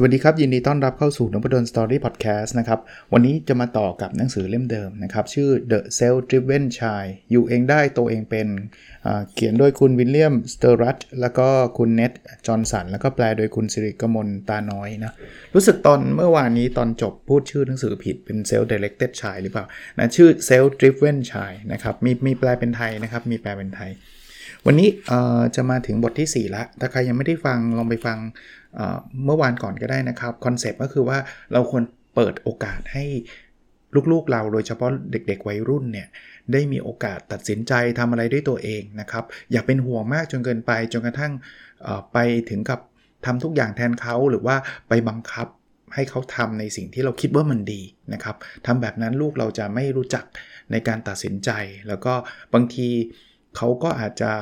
สวัสดีครับ ยินดีต้อนรับเข้าสู่นพดล Story Podcast นะครับ วันนี้จะมาต่อกับหนังสือเล่มเดิมนะครับ ชื่อ The Self Driven Child อยู่เองได้โตเองเป็นเขียนโดยคุณวิลเลียมสติกซ์รัดแล้วก็คุณเน็ตจอห์นสัน แล้วก็แปลโดยคุณสิริกมลตาน้อยนะ รู้สึกตอนเมื่อวานนี้ตอนจบพูดชื่อหนังสือผิดเป็น Self Directed Child หรือเปล่านะชื่อ Self Driven Child นะครับมีมีแปลเป็นไทยนะครับมีแปลเป็นไทย วันนี้จะมาถึงบทที่ 4 ละ ถ้าใครยังไม่ได้ฟังลองไปฟังเมื่อวานก่อนก็ได้นะครับ คอนเซปต์ก็คือว่าเราควรเปิดโอกาสให้ลูกๆเราโดยเฉพาะเด็ก ๆ วัยรุ่นเนี่ยได้มีโอกาสตัดสินใจทำอะไรด้วยตัวเองนะครับ อย่าเป็นห่วงมากจนเกินไปจนกระทั่งไปถึงกับทำทุกอย่างแทนเขาหรือว่าไปบังคับให้เขาทำในสิ่งที่เราคิดว่ามันดีนะครับทำแบบนั้นลูกเราจะไม่รู้จักในการตัดสินใจ แล้วก็บางที เขาก็อาจจะ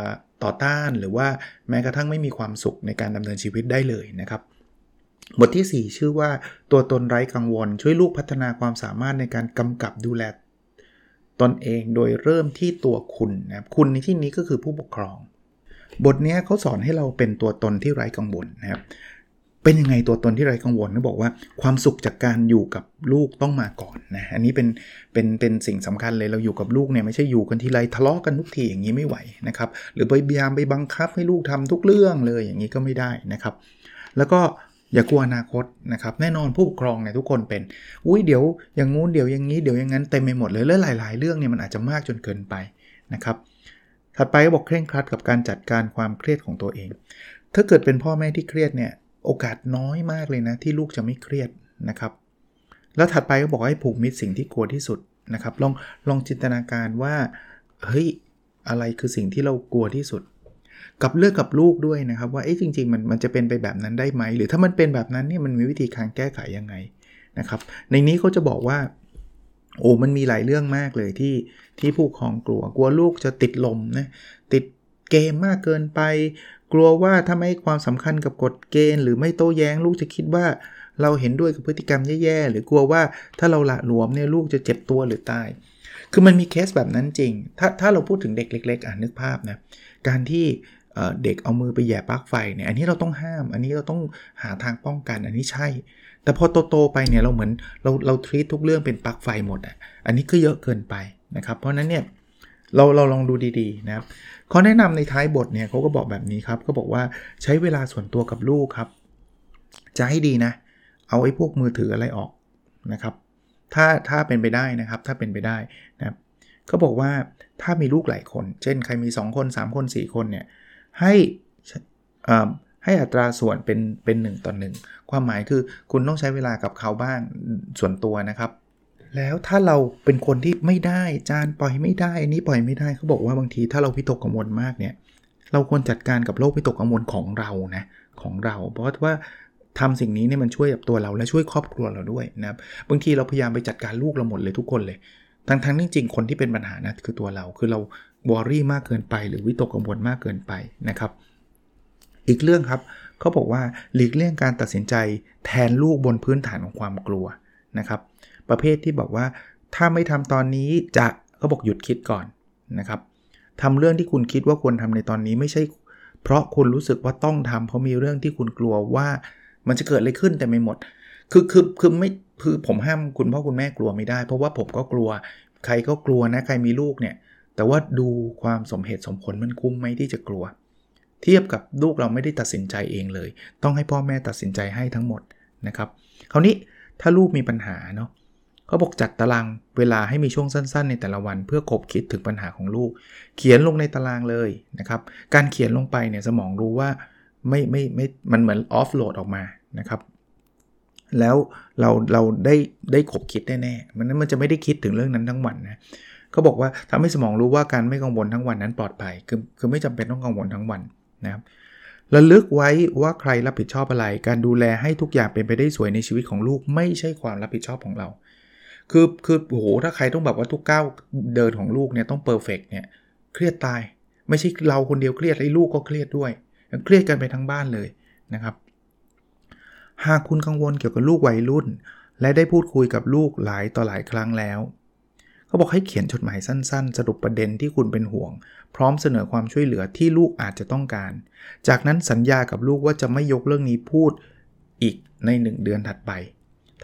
ต่อต้านหรือว่าแม้กระทั่งไม่มีความสุขในการดำเนินชีวิตได้เลยนะครับ บทที่ 4 ชื่อว่าตัวตนไร้กังวล ช่วยลูกพัฒนาความสามารถในการกำกับดูแลตนเองโดยเริ่มที่ตัวคุณนะครับคุณในที่นี้ก็คือผู้ปกครอง บทนี้เขาสอนให้เราเป็นตัวตนที่ไร้กังวลนะครับ เป็นยังไงตัวตนที่ไร้กังวลเขาบอกว่าความสุขจากการอยู่กับลูกต้องมาก่อนนะอันนี้เป็นเป็นเป็นสิ่งสำคัญเลยเราอยู่กับลูกเนี่ยไม่ใช่อยู่กันทีไรทะเลาะกันทุกทีอย่างนี้ไม่ไหวนะครับหรือไปพยายามไปบังคับให้ลูกทำทุกเรื่องเลยอย่างนี้ก็ไม่ได้นะครับ แล้วก็อย่ากลัวอนาคตนะครับแน่นอนผู้ปกครองเนี่ยทุกคนเป็นอุ้ยเดี๋ยวอย่างงู้นเดี๋ยวอย่างนี้เดี๋ยวอย่างนั้นเต็มไปหมดเลยแล้วหลาย ๆ เรื่องเนี่ยมันอาจจะมากจนเกินไปนะครับถัดไปก็บอกเคร่งครัดกับการจัดการความเครียดของตัวเอง ถ้าเกิดเป็นพ่อแม่ที่เครียดเนี่ย โอกาสน้อยมากเลยนะที่ลูกจะไม่เครียดนะครับ แล้วถัดไปก็บอกให้ผูกมิตรสิ่งที่กลัวที่สุดนะครับ ลองลองจินตนาการว่าเฮ้ยอะไรคือสิ่งที่เรากลัวที่สุด กับเลือกกับลูกด้วยนะครับ ว่าเอ๊ะจริงๆมันมันจะเป็นไปแบบนั้นได้ไหม หรือถ้ามันเป็นแบบนั้นเนี่ยมันมีวิธีการแก้ไขยังไงนะครับ ในนี้เขาจะบอกว่าโอ้มันมีหลายเรื่องมากเลยที่ที่ผู้ปกครองกลัว กลัวลูกจะติดลมนะติดเกมมากเกินไป กลัวว่าถ้าไม่ให้ความสำคัญกับกฎเกณฑ์หรือไม่โต้แย้งลูกจะคิดว่าเราเห็นด้วยกับพฤติกรรมแย่ๆ หรือกลัวว่าถ้าเราละหลวมเนี่ยลูกจะเจ็บตัวหรือตาย คือมันมีเคสแบบนั้นจริง ถ้าถ้าเราพูดถึงเด็กเล็ก ๆ อ่านึกภาพนะ การที่เด็กเอามือไปแย่ปลั๊กไฟเนี่ยอันนี้เราต้องห้าม อันนี้เราต้องหาทางป้องกัน อันนี้ใช่ แต่พอโตๆไปเนี่ยเราเหมือนเราเราทรีตทุกเรื่องเป็นปลั๊กไฟหมดอะ อันนี้ก็เยอะเกินไปนะครับ เพราะนั้นเนี่ยเราเราลองดูดีๆนะครับ ข้อแนะนำในท้ายบทเนี่ยเขาก็บอกแบบนี้ครับเขาบอกว่าใช้เวลาส่วนตัวกับลูกครับ จะให้ดีนะ เอาไอ้พวกมือถืออะไรออกนะครับ ถ้าถ้าเป็นไปได้นะครับ ถ้าเป็นไปได้นะครับเขาบอกว่าถ้ามีลูกหลายคน เช่นใครมี 2 คน 3 คน 4 คนเนี่ยให้ให้อัตราส่วนเป็นเป็น1ต่อ1ความหมายคือคุณต้องใช้เวลากับเขาบ้างส่วนตัวนะครับ แล้วถ้าเราเป็นคนที่ไม่ได้จานปล่อยไม่ได้อันนี้ปล่อยไม่ได้เขาบอกว่าบางทีถ้าเราพิตกกังวลมากเนี่ยเราควรจัดการกับโรคพิตกกังวลของเรานะของเรา เพราะว่าทำสิ่งนี้เนี่ยมันช่วยกับตัวเราและช่วยครอบครัวเราด้วยนะครับบางทีเราพยายามไปจัดการลูกเราหมดเลยทุกคนเลยทั้งทั้งจริงๆคนที่เป็นปัญหานะคือตัวเราคือเราวอรี่มากเกินไป หรือวิตกกังวลมากเกินไปนะครับ อีกเรื่องครับเขาบอกว่าหลีกเลี่ยงการตัดสินใจแทนลูกบนพื้นฐานของความกลัวนะครับ ประเภทที่บอกว่าถ้าไม่ทำตอนนี้จะเขาบอกหยุดคิดก่อนนะครับทำเรื่องที่คุณคิดว่าควรทำในตอนนี้ไม่ใช่ เพราะคุณรู้สึกว่าต้องทำเพราะมีเรื่องที่คุณกลัวว่ามันจะเกิดอะไรขึ้นแต่ไม่หมด คือคือคือไม่คือผมห้ามคุณพ่อคุณแม่กลัวไม่ได้ เพราะว่าผมก็กลัว ใครก็กลัวนะใครมีลูกเนี่ย แต่ว่าดูความสมเหตุสมผลมันคุ้มไหมที่จะกลัว เทียบกับลูกเราไม่ได้ตัดสินใจเองเลย ต้องให้พ่อแม่ตัดสินใจให้ทั้งหมดนะครับ คราวนี้ถ้าลูกมีปัญหาเนาะ เขาบอกจัดตารางเวลาให้มีช่วงสั้น ๆ ในแต่ละวัน เพื่อคบคิดถึงปัญหาของลูก เขียนลงในตารางเลยนะครับ การเขียนลงไปเนี่ยสมองรู้ว่าไม่ไม่ไม่มันเหมือนออฟโหลดออกมานะครับ แล้วเราเราได้ได้ขบคิดแน่ๆมันนั้นมันจะไม่ได้คิดถึงเรื่องนั้นทั้งวันนะเขาบอกว่าทำให้สมองรู้ว่าการไม่กังวลทั้งวันนั้นปลอดภัยคือคือไม่จำเป็นต้องกังวลทั้งวันนะครับระลึกไว้ว่าใครรับผิดชอบอะไร การดูแลให้ทุกอย่างเป็นไปได้สวยในชีวิตของลูก ไม่ใช่ความรับผิดชอบของเรา คือคือโหถ้าใครต้องแบบว่าทุกก้าวเดินของลูกเนี่ยต้องเพอร์เฟกเนี่ยเครียดตาย ไม่ใช่เราคนเดียวเครียดไอ้ลูกก็เครียดด้วย เครียดกันไปทั้งบ้านเลยนะครับ หากคุณกังวลเกี่ยวกับลูกวัยรุ่น และได้พูดคุยกับลูกหลายต่อหลายครั้งแล้วเขาบอกให้เขียนจดหมายสั้น ๆ สรุปประเด็นที่คุณเป็นห่วง พร้อมเสนอความช่วยเหลือที่ลูกอาจจะต้องการ จากนั้นสัญญากับลูกว่าจะไม่ยกเรื่องนี้พูดอีกใน 1 เดือนถัดไป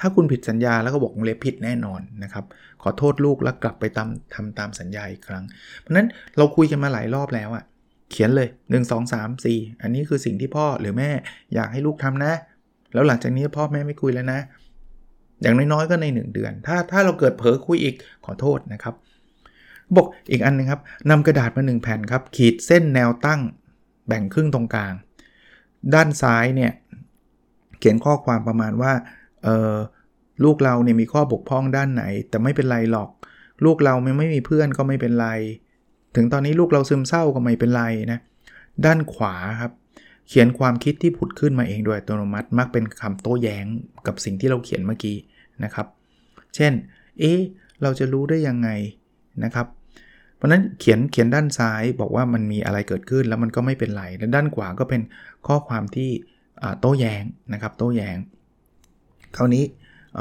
ถ้าคุณผิดสัญญาแล้วก็บอกเล็บผิดแน่นอนนะครับ ขอโทษลูกแล้วกลับไปตามทำตามสัญญาอีกครั้ง เพราะนั้นเราคุยกันมาหลายรอบแล้วอะเขียนเลย 1 2 3 4 อันนี้คือสิ่งที่พ่อหรือแม่อยากให้ลูกทำนะ แล้วหลังจากนี้พ่อแม่ไม่คุยแล้วนะ อย่างน้อยๆก็ใน 1 เดือน ถ้าถ้าเราเกิดเผลอคุยอีกขอโทษนะครับ บอกอีกอันนึงครับนำกระดาษมา 1 แผ่นครับ ขีดเส้นแนวตั้งแบ่งครึ่งตรงกลาง ด้านซ้ายเนี่ยเขียนข้อความประมาณว่า ลูกเราเนี่ยมีข้อบกพร่องด้านไหน แต่ไม่เป็นไรหรอก ลูกเราไม่ไม่มีเพื่อนก็ไม่เป็นไร ถึงตอนนี้ลูกเราซึมเศร้าก็ไม่เป็นไรนะด้านขวาครับเขียนความคิดที่ผุดขึ้นมาเองโดยอัตโนมัติ มักเป็นคำโต้แย้งกับสิ่งที่เราเขียนเมื่อกี้นะครับ เช่น เอ๊เราจะรู้ได้ยังไงนะครับ เพราะนั้นเขียนเขียนด้านซ้ายบอกว่ามันมีอะไรเกิดขึ้นแล้วมันก็ไม่เป็นไรและด้านขวาก็เป็นข้อความที่โต้แย้งนะครับ โต้แย้ง คราวนี้เ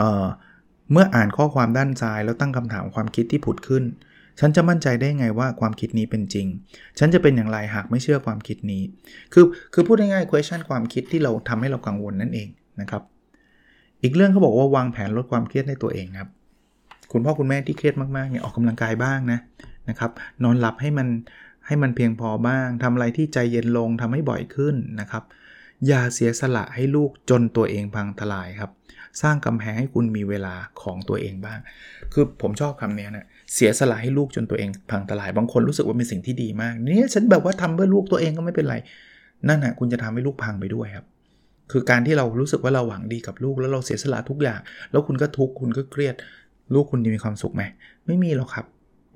เมื่ออ่านข้อความด้านซ้ายแล้วตั้งคำถามความคิดที่ผุดขึ้น ฉันจะมั่นใจได้ไงว่าความคิดนี้เป็นจริง ฉันจะเป็นอย่างไรหากไม่เชื่อความคิดนี้ คือคือพูดง่ายๆ question ความคิดที่เราทำให้เรากังวลนั่นเองนะครับ อีกเรื่องเขาบอกว่าวางแผนลดความเครียดในตัวเองครับ คุณพ่อคุณแม่ที่เครียดมากๆเนี่ยออกกำลังกายบ้างนะนะครับนอนหลับให้มันให้มันเพียงพอบ้างทำอะไรที่ใจเย็นลงทำให้บ่อยขึ้นนะครับ อย่าเสียสละให้ลูกจนตัวเองพังทลายครับ สร้างกำแพงให้คุณมีเวลาของตัวเองบ้าง คือผมชอบคำนี้นะเสียสละให้ลูกจนตัวเองพังทลายบางคนรู้สึกว่าเป็นสิ่งที่ดีมาก เนี่ยฉันแบบว่าทำเพื่อลูกตัวเองก็ไม่เป็นไร นั่นนะคุณจะทำให้ลูกพังไปด้วยครับ คือการที่เรารู้สึกว่าเราหวังดีกับลูกแล้วเราเสียสละทุกอย่าง แล้วคุณก็ทุกข์คุณก็เครียด ลูกคุณจะมีความสุขไหมไม่มีหรอกครับ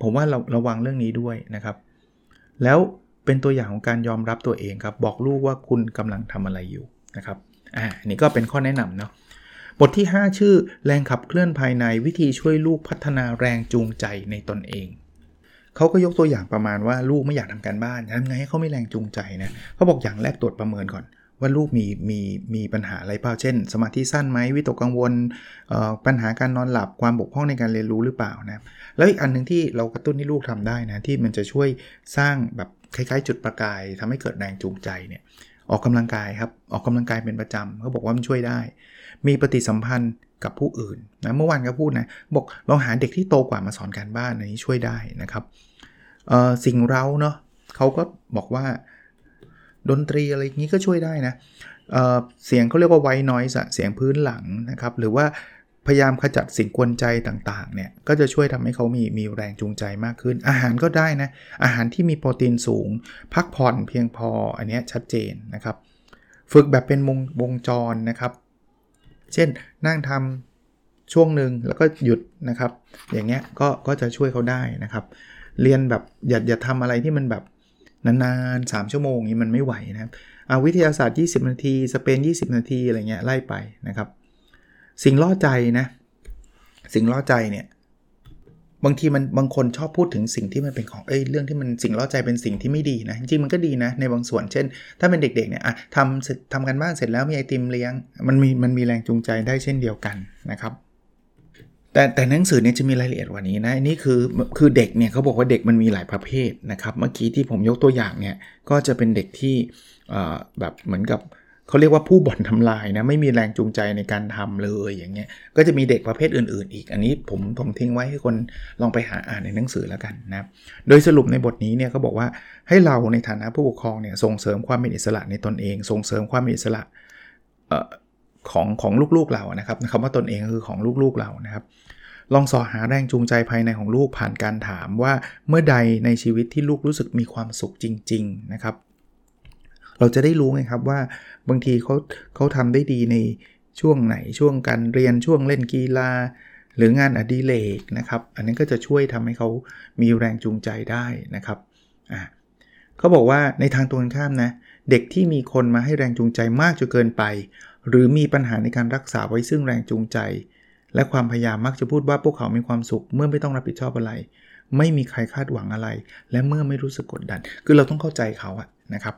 ผมว่าเราระวังเรื่องนี้ด้วยนะครับ แล้วเป็นตัวอย่างของการยอมรับตัวเองครับ บอกลูกว่าคุณกำลังทำอะไรอยู่นะครับอ่านี่ก็เป็นข้อแนะนำเนาะ บทที่ 5 ชื่อแรงขับเคลื่อนภายในวิธีช่วยลูกพัฒนาแรงจูงใจในตนเองเขาก็ยกตัวอย่างประมาณว่าลูกไม่อยากทำการบ้านทำไงให้เขาไม่แรงจูงใจนะเขาบอกอย่างแรกตรวจประเมินก่อน ว่าลูกมีมีมีปัญหาอะไรเปล่าเช่น สมาธิสั้นไหมวิตกกังวลปัญหาการนอนหลับความบกพร่องในการเรียนรู้หรือเปล่านะแล้วอีกอันหนึ่งที่เรากระตุ้นให้ลูกทำได้นะที่มันจะช่วยสร้างแบบคล้ายๆ จุดประกายทำให้เกิดแรงจูงใจเนี่ย ออกกำลังกายครับ ออกกำลังกายเป็นประจำเขาบอกว่ามันช่วยได้ มีปฏิสัมพันธ์กับผู้อื่นนะเมื่อวานก็พูดนะบอกลองหาเด็กที่โตกว่ามาสอนการบ้านอันนี้ช่วยได้นะครับสิ่งเราเนาะเขาก็บอกว่าดนตรีอะไรนี้ก็ช่วยได้นะเเสียงเขาเรียกว่าไวน้อยสเสียงพื้นหลังนะครับ หรือว่า พยายามขจัดสิ่งกวนใจต่างๆเนี่ยก็จะช่วยทำให้เขามีมีแรงจูงใจมากขึ้น อาหารก็ได้นะ อาหารที่มีโปรตีนสูง พักผ่อนเพียงพออันนี้ชัดเจนนะครับ ฝึกแบบเป็นวงวงจรนะครับ เช่นนั่งทำช่วงหนึ่งแล้วก็หยุดนะครับ อย่างเงี้ยก็ก็จะช่วยเขาได้นะครับ เรียนแบบอย่าอย่าทำอะไรที่มันแบบนานๆ 3 ชั่วโมงนี้มันไม่ไหวนะครับอาวิทยาศาสตร์ 20 นาที สเปน 20 นาที อะไรเงี้ยไล่ไปนะครับ สิ่งล่อใจนะ สิ่งล่อใจเนี่ยบางทีมันบางคนชอบพูดถึงสิ่งที่มันเป็นของเอ้ยเรื่องที่มันสิ่งล่อใจเป็นสิ่งที่ไม่ดีนะจริงมันก็ดีนะในบางส่วนเช่น ถ้าเป็นเด็กๆเนี่ยอะทำทำกันบ้านเสร็จแล้วมีไอติมเลี้ยง มันมีมันมีแรงจูงใจได้เช่นเดียวกันนะครับ แต่แต่หนังสือเนี่ยจะมีรายละเอียดกว่านี้นะนี่คือคือเด็กเนี่ยเขาบอกว่าเด็กมันมีหลายประเภทนะครับ เมื่อกี้ที่ผมยกตัวอย่างเนี่ยก็จะเป็นเด็กที่แบบเหมือนกับ เขาเรียกว่าผู้บ่อนทำลายนะไม่มีแรงจูงใจในการทำเลยอย่างเงี้ยก็จะมีเด็กประเภทอื่น ๆ อีก อันนี้ผมผมทิ้งไว้ให้คนลองไปหาอ่านในหนังสือแล้วกันนะโดยสรุปในบทนี้เนี่ยเขาบอกว่าให้เราในฐานะผู้ปกครองเนี่ยส่งเสริมความเป็นอิสระในตนเอง ส่งเสริมความเป็นอิสระของของลูกๆเรานะครับคำว่าตนเองคือของลูกๆเรานะครับ ลองสอหาแรงจูงใจภายในของลูกผ่านการถามว่าเมื่อใดในชีวิตที่ลูกรู้สึกมีความสุขจริง ๆ นะครับ เราจะได้รู้ไงครับว่าบางทีเขาเขาทำได้ดีในช่วงไหนช่วงการเรียนช่วงเล่นกีฬา หรืองานอดิเรกนะครับ อันนี้ก็จะช่วยทำให้เขามีแรงจูงใจได้นะครับอ่าเขาบอกว่าในทางตรงข้ามนะเด็กที่มีคนมาให้แรงจูงใจมากจนเกินไป หรือมีปัญหาในการรักษาไว้ซึ่งแรงจูงใจ และความพยายามมักจะพูดว่าพวกเขามีความสุข เมื่อไม่ต้องรับผิดชอบอะไร ไม่มีใครคาดหวังอะไร และเมื่อไม่รู้สึกกดดัน คือเราต้องเข้าใจเขาอะนะครับ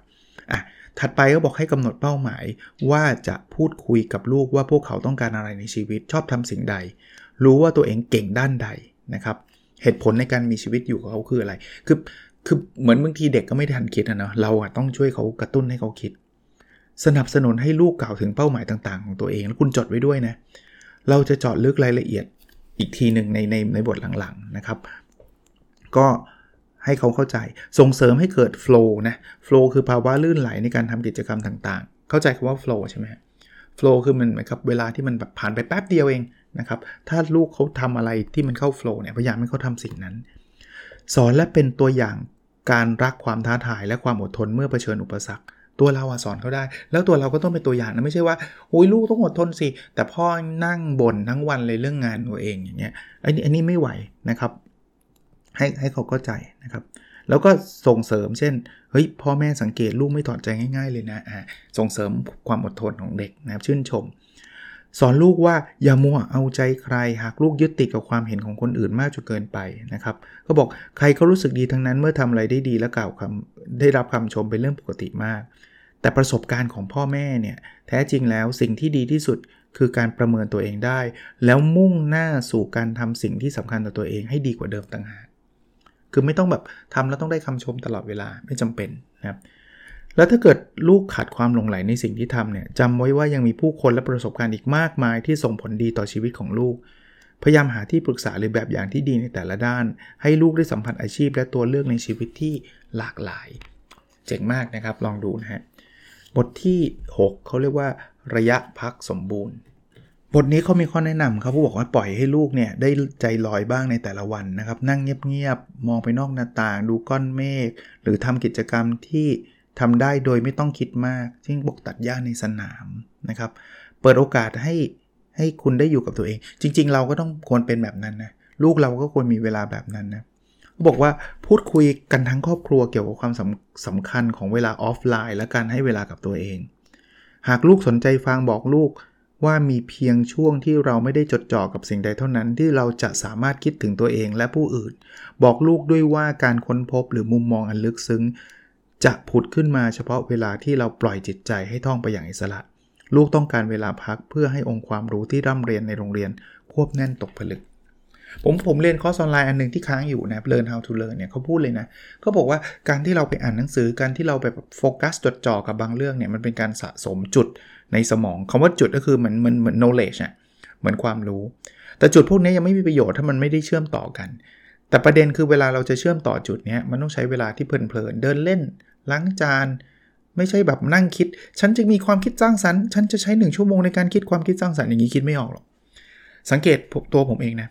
อะถัดไปก็บอกให้กำหนดเป้าหมาย ว่าจะพูดคุยกับลูกว่าพวกเขาต้องการอะไรในชีวิตชอบทำสิ่งใด รู้ว่าตัวเองเก่งด้านใดนะครับเหตุผลในการมีชีวิตอยู่กับเขาคืออะไร คือคือเหมือนบางทีเด็กก็ไม่ทันคิดนะเนาะเราอะต้องช่วยเขากระตุ้นให้เขาคิด สนับสนุนให้ลูกกล่าวถึงเป้าหมายต่างๆ ของตัวเอง แล้วคุณจดไว้ด้วยนะ เราจะจาะลึกรายละเอียดอีกทีหนึ่งในในในบทหลังๆนะครับ ก็ ให้เขาเข้าใจส่งเสริมให้เกิด flow นะ flow คือภาวะลื่นไหลในการทำกิจกรรมต่างๆ เข้าใจคำว่า flow ใช่ไหม flow คือมันเหมือนกับเวลาที่มันแบบผ่านไปแป๊บเดียวเองนะครับถ้าลูกเขาทำอะไรที่มันเข้า flow เนี่ยพยายามให้เขาทำสิ่งนั้น สอนและเป็นตัวอย่างการรักความท้าทายและความอดทนเมื่อเผชิญอุปสรรค ตัวเราสอนเขาได้ แล้วตัวเราก็ต้องเป็นตัวอย่างนะไม่ใช่ว่าโอ้ยลูกต้องอดทนสิแต่พ่อนั่งบ่นทั้งวันเลยเรื่องงานตัวเองอย่างเงี้ยอันนี้อันนี้ไม่ไหวนะครับ ให้ให้เขาเข้าใจนะครับ แล้วก็ส่งเสริมเช่น เฮ้ยพ่อแม่สังเกตลูกไม่ถอดใจง่ายๆเลยนะอ่าส่งเสริมความอดทนของเด็กนะครับชื่นชม สอนลูกว่าอย่ามัวเอาใจใคร หากลูกยึดติดกับความเห็นของคนอื่นมากจนเกินไปนะครับ ก็บอกใครเขารู้สึกดีทั้งนั้นเมื่อทำอะไรได้ดีและกล่าวคำได้รับคำชมเป็นเรื่องปกติมาก แต่ประสบการณ์ของพ่อแม่เนี่ยแท้จริงแล้วสิ่งที่ดีที่สุดคือการประเมินตัวเองได้ แล้วมุ่งหน้าสู่การทำสิ่งที่สำคัญต่อตัวเองให้ดีกว่าเดิมต่างหาก คือไม่ต้องแบบทำแล้วต้องได้คำชมตลอดเวลาไม่จำเป็นนะครับแล้วถ้าเกิดลูกขาดความหลงไหลในสิ่งที่ทำเนี่ยจำไว้ว่ายังมีผู้คนและประสบการณ์อีกมากมายที่ส่งผลดีต่อชีวิตของลูก พยายามหาที่ปรึกษาหรือแบบอย่างที่ดีในแต่ละด้าน ให้ลูกได้สัมผัสอาชีพและตัวเลือกในชีวิตที่หลากหลาย เจ๋งมากนะครับ ลองดูนะฮะบทที่ 6 เขาเรียกว่าระยะพักสมบูรณ์ บทนี้เขามีข้อแนะนำครับผู้บอกว่าปล่อยให้ลูกเนี่ยได้ใจลอยบ้างในแต่ละวันนะครับ นั่งเงียบๆมองไปนอกหน้าต่างดูก้อนเมฆหรือทำกิจกรรมที่ทำได้โดยไม่ต้องคิดมากเช่นบอกตัดหญ้าในสนามนะครับ เปิดโอกาสให้ให้คุณได้อยู่กับตัวเอง จริง ๆ เราก็ต้องควรเป็นแบบนั้นนะลูกเราก็ควรมีเวลาแบบนั้นนะบอกว่าพูดคุยกันทั้งครอบครัวเกี่ยวกับความสำสำคัญของเวลาออฟไลน์ และการให้เวลากับตัวเอง หากลูกสนใจฟังบอกลูก ว่ามีเพียงช่วงที่เราไม่ได้จดจ่อกับสิ่งใดเท่านั้นที่เราจะสามารถคิดถึงตัวเองและผู้อื่น บอกลูกด้วยว่าการค้นพบหรือมุมมองอันลึกซึ้ง จะผุดขึ้นมาเฉพาะเวลาที่เราปล่อยจิตใจให้ท่องไปอย่างอิสระ ลูกต้องการเวลาพักเพื่อให้องค์ความรู้ที่ร่ำเรียนในโรงเรียนควบแน่นตกผลึก ผมผมเรียนคอร์สออนไลน์อันหนึ่งที่ค้างอยู่นะ Learn How to Learn เนี่ยเขาพูดเลยนะเขาบอกว่าการที่เราไปอ่านหนังสือการที่เราไปโฟกัสจดจ่อกับบางเรื่องเนี่ยมันเป็นการสะสมจุดในสมองคำว่าจุดก็คือเหมือนเหมือนเหมือน knowledge อะเหมือนความรู้ แต่จุดพวกนี้ยังไม่มีประโยชน์ถ้ามันไม่ได้เชื่อมต่อกัน แต่ประเด็นคือเวลาเราจะเชื่อมต่อจุดนี้มันต้องใช้เวลาที่เพลินๆเดินเล่นล้างจานไม่ใช่แบบนั่งคิด ฉันจะมีความคิดสร้างสรรค์ ฉันจะใช้ 1 ชั่วโมงในการคิดความคิดสร้างสรรค์อย่างนี้คิดไม่ออกหรอก สังเกตตัวผมเองนะ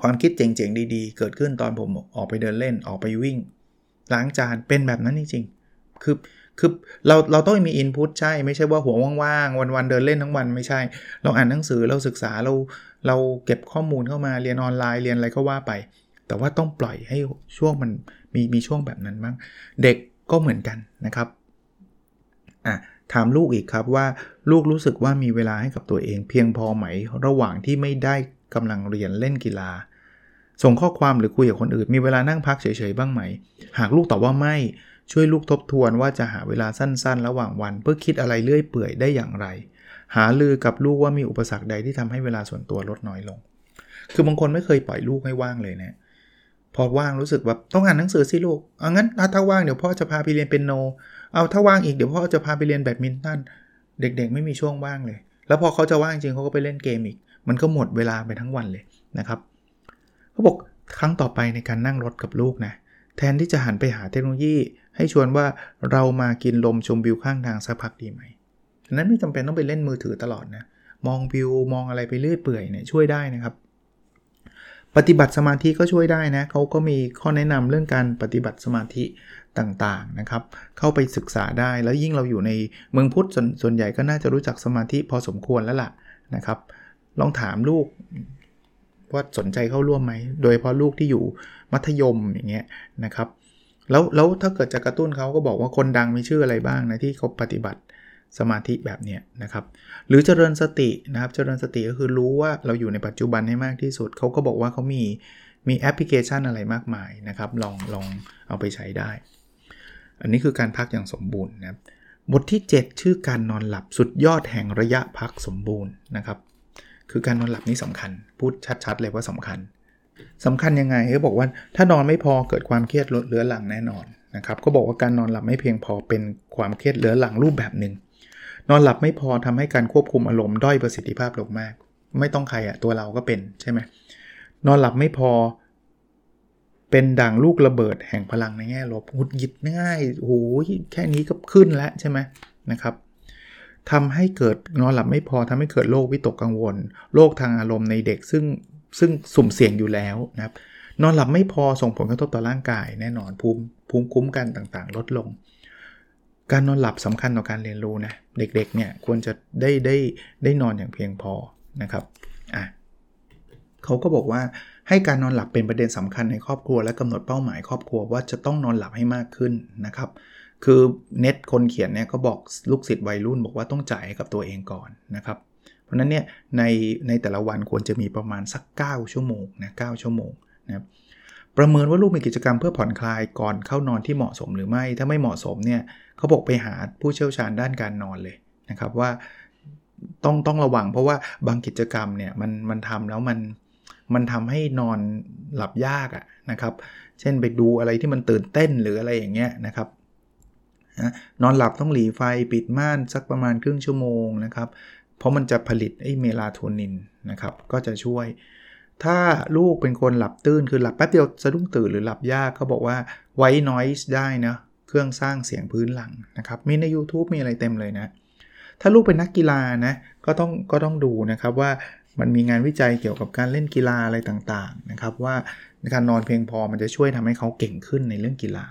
ความคิดเจ๋งๆดีๆ เกิดขึ้นตอนผมออกไปเดินเล่นออกไปวิ่ง ล้างจานเป็นแบบนั้นจริงๆคือคือเราเราต้องมีอินพุตใช่ ไม่ใช่ว่าหัวว่างๆ วันๆ เดินเล่นทั้งวันไม่ใช่ เราอ่านหนังสือเราศึกษาเราเราเก็บข้อมูลเข้ามาเรียนออนไลน์เรียนอะไรก็ว่าไป แต่ว่าต้องปล่อยให้ช่วงมันมีมีช่วงแบบนั้นบ้างเด็กก็เหมือนกันนะครับอะถามลูกอีกครับว่าลูกรู้สึกว่ามีเวลาให้กับตัวเอง เพียงพอไหมระหว่างที่ไม่ได้ กำลังเรียนเล่นกีฬา ส่งข้อความหรือคุยกับคนอื่น มีเวลานั่งพักเฉยๆบ้างไหม หากลูกตอบว่าไม่ช่วยลูกทบทวนว่าจะหาเวลาสั้นๆ ระหว่างวัน เพื่อคิดอะไรเลื่อยเปื่อยได้อย่างไร หาลือกับลูกว่ามีอุปสรรคใดที่ทำให้เวลาส่วนตัวลดน้อยลง คือบางคนไม่เคยปล่อยลูกให้ว่างเลยนะพอว่างรู้สึกแบบต้องอ่านหนังสือสิลูกเอางั้นถ้าว่างเดี๋ยวพ่อจะพาไปเรียนเป็นโน เอาถ้าว่างอีกเดี๋ยวพ่อจะพาไปเรียนแบดมินตันเด็กๆ ไม่มีช่วงว่างเลย แล้วพอเขาจะว่างจริงเขาก็ไปเล่นเกมอีก มันก็หมดเวลาไปทั้งวันเลยนะครับเขาบอกครั้งต่อไปในการนั่งรถกับลูกนะแทนที่จะหันไปหาเทคโนโลยี ให้ชวนว่าเรามากินลมชมวิวข้างทางสักพักดีไหมนั้นไม่จำเป็นต้องไปเล่นมือถือตลอดนะมองวิวมองอะไรไปเรื่อยเปื่อยเนี่ยช่วยได้นะครับ ปฏิบัติสมาธิก็ช่วยได้นะเขาก็มีข้อแนะนำเรื่องการปฏิบัติสมาธิต่างๆนะครับ เข้าไปศึกษาได้แล้วยิ่งเราอยู่ในเมืองพุทธสส่วนใหญ่ก็น่าจะรู้จักสมาธิพอสมควรแล้วล่ะนะครับ ลองถามลูกว่าสนใจเข้าร่วมไหม โดยเพราะลูกที่อยู่มัธยมอย่างเงี้ยนะครับ แล้วแล้วถ้าเกิดจะกระตุ้นเขาก็บอกว่าคนดังมีชื่ออะไรบ้างนะที่เขาปฏิบัติสมาธิแบบเนี้ยนะครับ หรือเจริญสตินะครับ เจริญสติก็คือรู้ว่าเราอยู่ในปัจจุบันให้มากที่สุด เขาก็บอกว่าเขามีมีแอปพลิเคชันอะไรมากมายนะครับ ลองลองเอาไปใช้ได้ อันนี้คือการพักอย่างสมบูรณ์นะครับ บทที่ 7 ชื่อการนอนหลับสุดยอดแห่งระยะพักสมบูรณ์นะครับ คือการนอนหลับนี่สำคัญ พูดชัด ๆ เลยว่าสำคัญสำคัญยังไงเขาบอกว่าถ้านอนไม่พอเกิดความเครียดลดเรื้อรังแน่นอนนะครับก็บอกว่าการนอนหลับไม่เพียงพอเป็นความเครียดเรื้อรังรูปแบบหนึ่งนอนหลับไม่พอทำให้การควบคุมอารมณ์ด้อยประสิทธิภาพลงมาก ไม่ต้องใครอะตัวเราก็เป็นใช่ไหมนอนหลับไม่พอ เป็นดังลูกระเบิดแห่งพลังในแง่ลบหุดหยิดง่ายโอ้ยแค่นี้ก็ขึ้นแล้วใช่ไหมนะครับ ทำให้เกิดนอนหลับไม่พอทำให้เกิดโรควิตกกังวล โรคทางอารมณ์ในเด็กซึ่งซึ่งสุ่มเสี่ยงอยู่แล้วนะครับ นอนหลับไม่พอส่งผลกระทบต่อร่างกายแน่นอนภูมิภูมิคุ้มกันต่างๆ ลดลง การนอนหลับสำคัญต่อการเรียนรู้นะ เด็กๆเนี่ยควรจะได้ได้ได้นอนอย่างเพียงพอนะครับอะเขาก็บอกว่าให้การนอนหลับเป็นประเด็นสำคัญในครอบครัวและกำหนดเป้าหมายครอบครัวว่าจะต้องนอนหลับให้มากขึ้นนะครับ คือเน็ตคนเขียนเนี่ยก็บอกลูกศิษย์วัยรุ่นบอกว่าต้องจ่ายกับตัวเองก่อนนะครับ เพราะนั้นเนี่ยในในแต่ละวันควรจะมีประมาณสัก 9 ชั่วโมงนะ9ชั่วโมงนะครับประเมินว่าลูกมีกิจกรรมเพื่อผ่อนคลายก่อนเข้านอนที่เหมาะสมหรือไม่ ถ้าไม่เหมาะสมเนี่ยเขาบอกไปหาผู้เชี่ยวชาญด้านการนอนเลยนะครับว่าต้องต้องระวังเพราะว่าบางกิจกรรมเนี่ยมันมันทำแล้วมันมันทำให้นอนหลับยากอะนะครับ เช่นไปดูอะไรที่มันตื่นเต้นหรืออะไรอย่างเงี้ยนะครับ นอนหลับต้องหลีไฟปิดม่านสักประมาณครึ่งชั่วโมงนะครับ เพราะมันจะผลิตไอเมลาโทนินนะครับ ก็จะช่วย ถ้าลูกเป็นคนหลับตื้นคือหลับแป๊บเดียวสะดุ้งตื่นหรือหลับยากเขาบอกว่าไว้นอยส์ได้นะเครื่องสร้างเสียงพื้นหลังนะครับ มีใน YouTube มีอะไรเต็มเลยนะ ถ้าลูกเป็นนักกีฬานะก็ต้องก็ต้องดูนะครับว่ามันมีงานวิจัยเกี่ยวกับการเล่นกีฬาอะไรต่างๆนะครับ ว่าการนอนเพียงพอมันจะช่วยทำให้เขาเก่งขึ้นในเรื่องกีฬา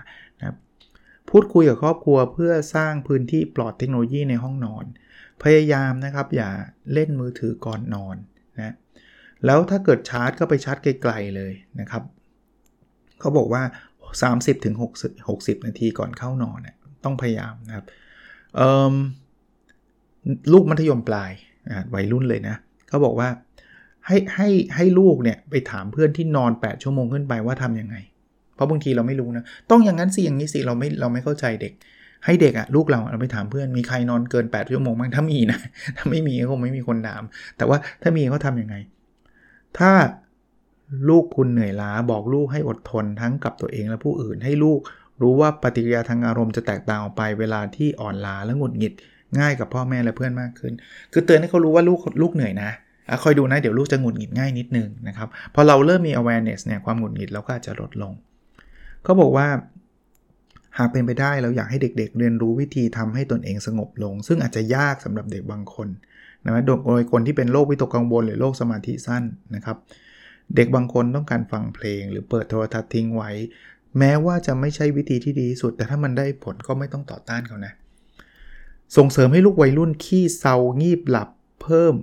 พูดคุยกับครอบครัวเพื่อสร้างพื้นที่ปลอดเทคโนโลยีในห้องนอน พยายามนะครับอย่าเล่นมือถือก่อนนอนนะแล้วถ้าเกิดชาร์จก็ไปชาร์จไกลๆเลยนะครับเขาบอกว่า 30-60ถึง60 นาทีก่อนเข้านอนนี่ยต้องพยายามนะครับลูกมัธยมปลายวัยรุ่นเลยนะเขาบอกว่าให้ให้ให้ลูกเนี่ยไปถามเพื่อนที่นอน 8 ชั่วโมงขึ้นไปว่าทำยังไง เพราะบางทีเราไม่รู้นะ ต้องอย่างนั้นสิอย่างนี้สิเราไม่เราไม่เข้าใจเด็ก ให้เด็กอะลูกเราเราไปถามเพื่อนมีใครนอนเกิน8ชั่วโมงบ้างถ้ามีนะถ้าไม่มีก็คงไม่มีคนถาม แต่ว่าถ้ามีเขาทำยังไง ถ้าลูกคุณเหนื่อยล้าบอกลูกให้อดทนทั้งกับตัวเองและผู้อื่น ให้ลูกรู้ว่าปฏิกิริยาทางอารมณ์จะแตกต่างออกไปเวลาที่อ่อนล้าและหงุดหงิด ง่ายกับพ่อแม่และเพื่อนมากขึ้น คือเตือนให้เขารู้ว่าลูกลูกเหนื่อยนะอะคอยดูนะ เดี๋ยวลูกจะหงุดหงิดง่ายนิดนึงนะครับ พอเราเริ่มมี awareness เนี่ยความหงุดหงิดเราก็อาจจะลดลง เขาบอกว่า หากเป็นไปได้เราอยากให้เด็ก ๆ เรียนรู้วิธีทำให้ตนเองสงบลง ซึ่งอาจจะยากสำหรับเด็กบางคนนะโดยคนที่เป็นโรควิตกกังวลหรือโรคสมาธิสั้นนะครับ เด็กบางคนต้องการฟังเพลง หรือเปิดโทรทัศน์ทิ้งไว้ แม้ว่าจะไม่ใช่วิธีที่ดีที่สุด แต่ถ้ามันได้ผลก็ไม่ต้องต่อต้านเขานะ ส่งเสริมให้ลูกวัยรุ่นขี้เซางีบหลับ เพิ่ม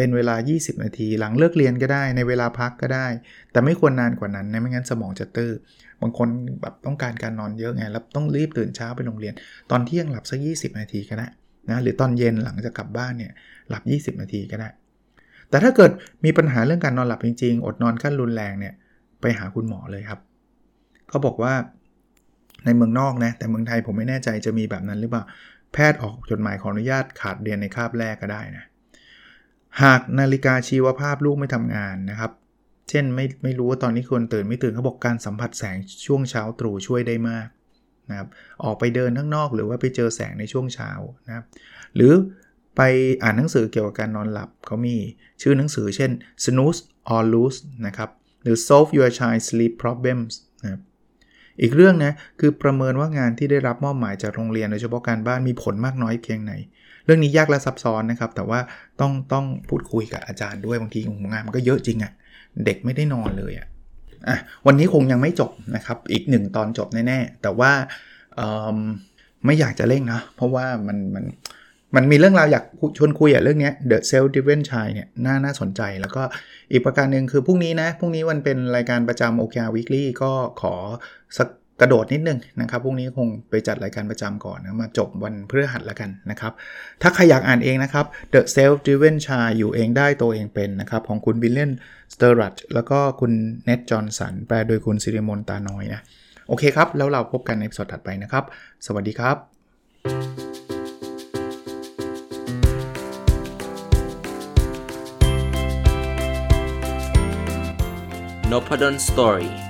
เป็นเวลา 20 นาที หลังเลิกเรียนก็ได้ในเวลาพักก็ได้ แต่ไม่ควรนานกว่านั้นนะไม่งั้นสมองจะตื้อบางคนแบบต้องการการนอนเยอะไงแล้วต้องรีบตื่นเช้าไปโรงเรียน ตอนเที่ยงหลับสัก 20 นาทีก็ได้นะหรือตอนเย็นหลังจะกลับบ้านเนี่ยหลับ 20 นาทีก็ได้ แต่ถ้าเกิดมีปัญหาเรื่องการนอนหลับจริงๆ อดนอนขั้นรุนแรงเนี่ยไปหาคุณหมอเลยครับเขาบอกว่าในเมืองนอกนะแต่เมืองไทยผมไม่แน่ใจจะมีแบบนั้นหรือเปล่าแพทย์ออกจดหมายขออนุญาตขาดเรียนในคาบแรกก็ได้นะ หากนาฬิกาชีวภาพลูกไม่ทำงานนะครับ เช่นไม่ไม่รู้ว่าตอนนี้ควรตื่นไม่ตื่นเขาบอกการสัมผัสแสงช่วงเช้าตรู่ช่วยได้มากนะครับออกไปเดินข้างนอกหรือว่าไปเจอแสงในช่วงเช้านะครับหรือไปอ่านหนังสือเกี่ยวกับการนอนหลับเขามีชื่อหนังสือเช่น snooze or lose นะครับหรือ solve your child sleep problems นะครับอีกเรื่องนะคือประเมินว่างานที่ได้รับมอบหมายจากโรงเรียนโดยเฉพาะการบ้านมีผลมากน้อยเพียงไหน รื่องนี้ยากและซับซ้อนนะครับ แต่ว่าต้องต้องพูดคุยกับอาจารย์ด้วยบางทีงานมันก็เยอะจริงอะ่ะเด็กไม่ได้นอนเลยอะ่ะอะวันนี้คงยังไม่จบนะครับ อีกหนึ่งตอนจบแน่ๆ แต่ว่าไม่อยากจะเร่งนะ เพราะว่ามันมันมันมีเรื่องราวอยากชวนคุยอะเรื่องนี้ The Self Driven Child เนี่ยน่าน่าสนใจ แล้วก็อีกประการหนึ่งคือพรุ่งนี้นะ พรุ่งนี้วันเป็นรายการประจำ OKR Weekly ก็ขอสัก กระโดดนิดนึงนะครับพรุ่งนี้คงไปจัดรายการประจำก่อนนะมาจบวันพฤหัสแล้วกันนะครับ ถ้าใครอยากอ่านเองนะครับ The Self Driven Child อยู่เองได้โตเองเป็นนะครับของคุณวิลเลียมสติกซ์รัดแล้วก็คุณเน็ดจอห์นสันแปลโดยคุณสิริมนตาน้อยนะโอเคครับ แล้วเราพบกันในสดถัดไปนะครับ สวัสดีครับ n o p a d o n Story